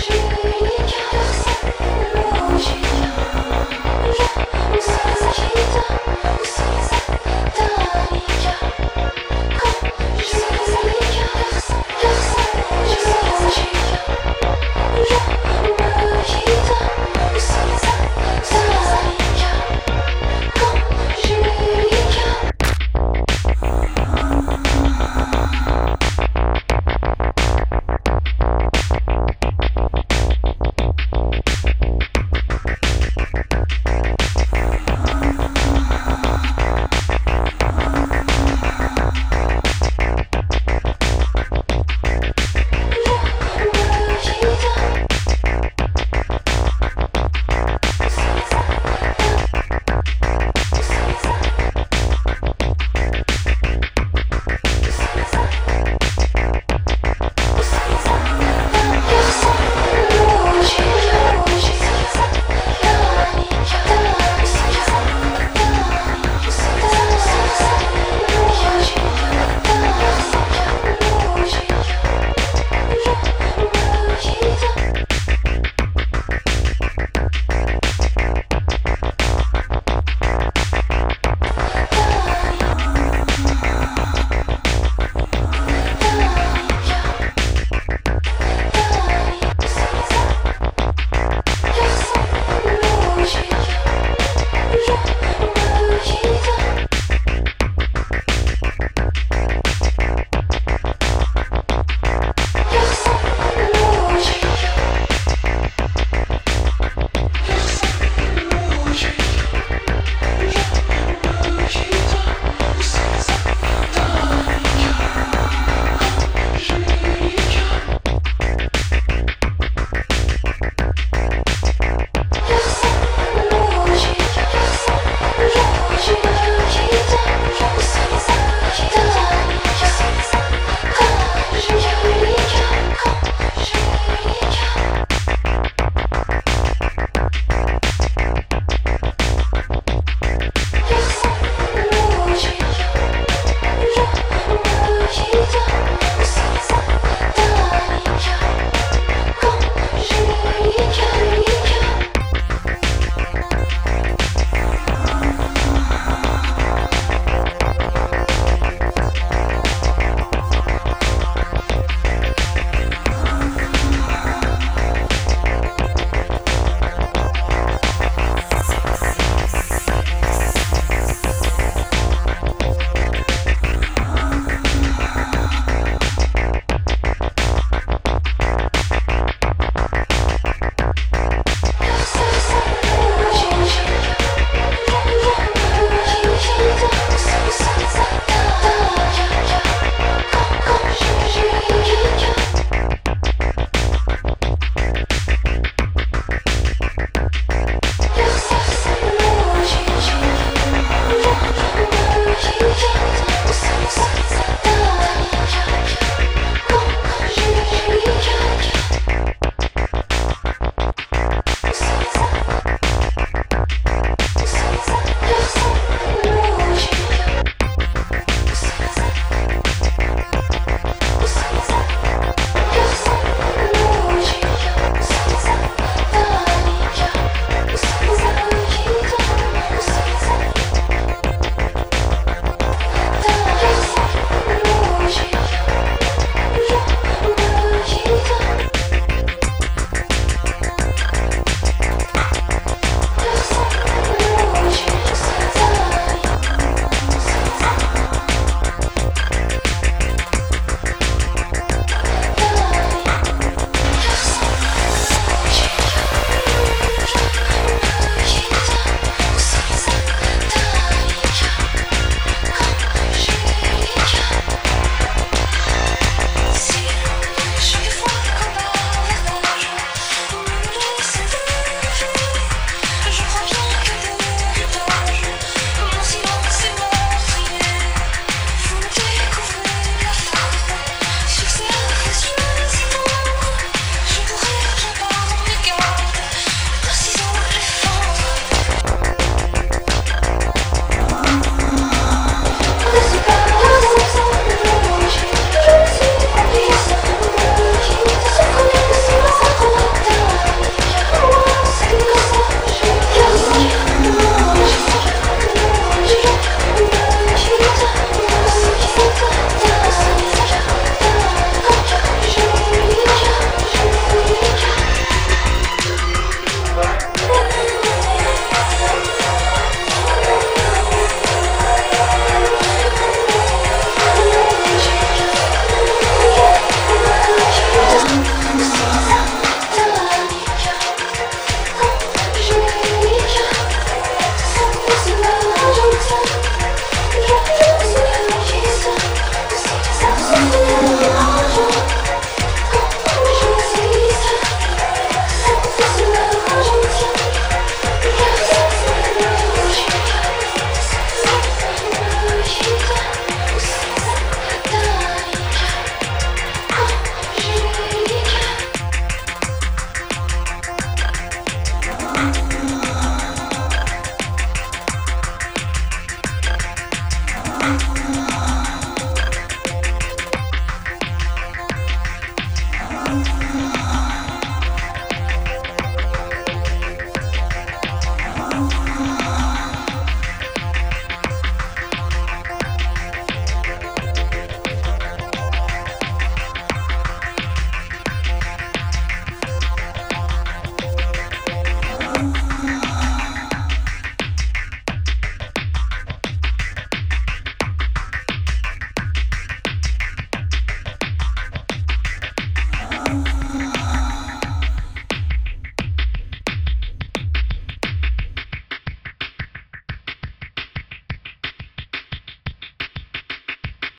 Shh.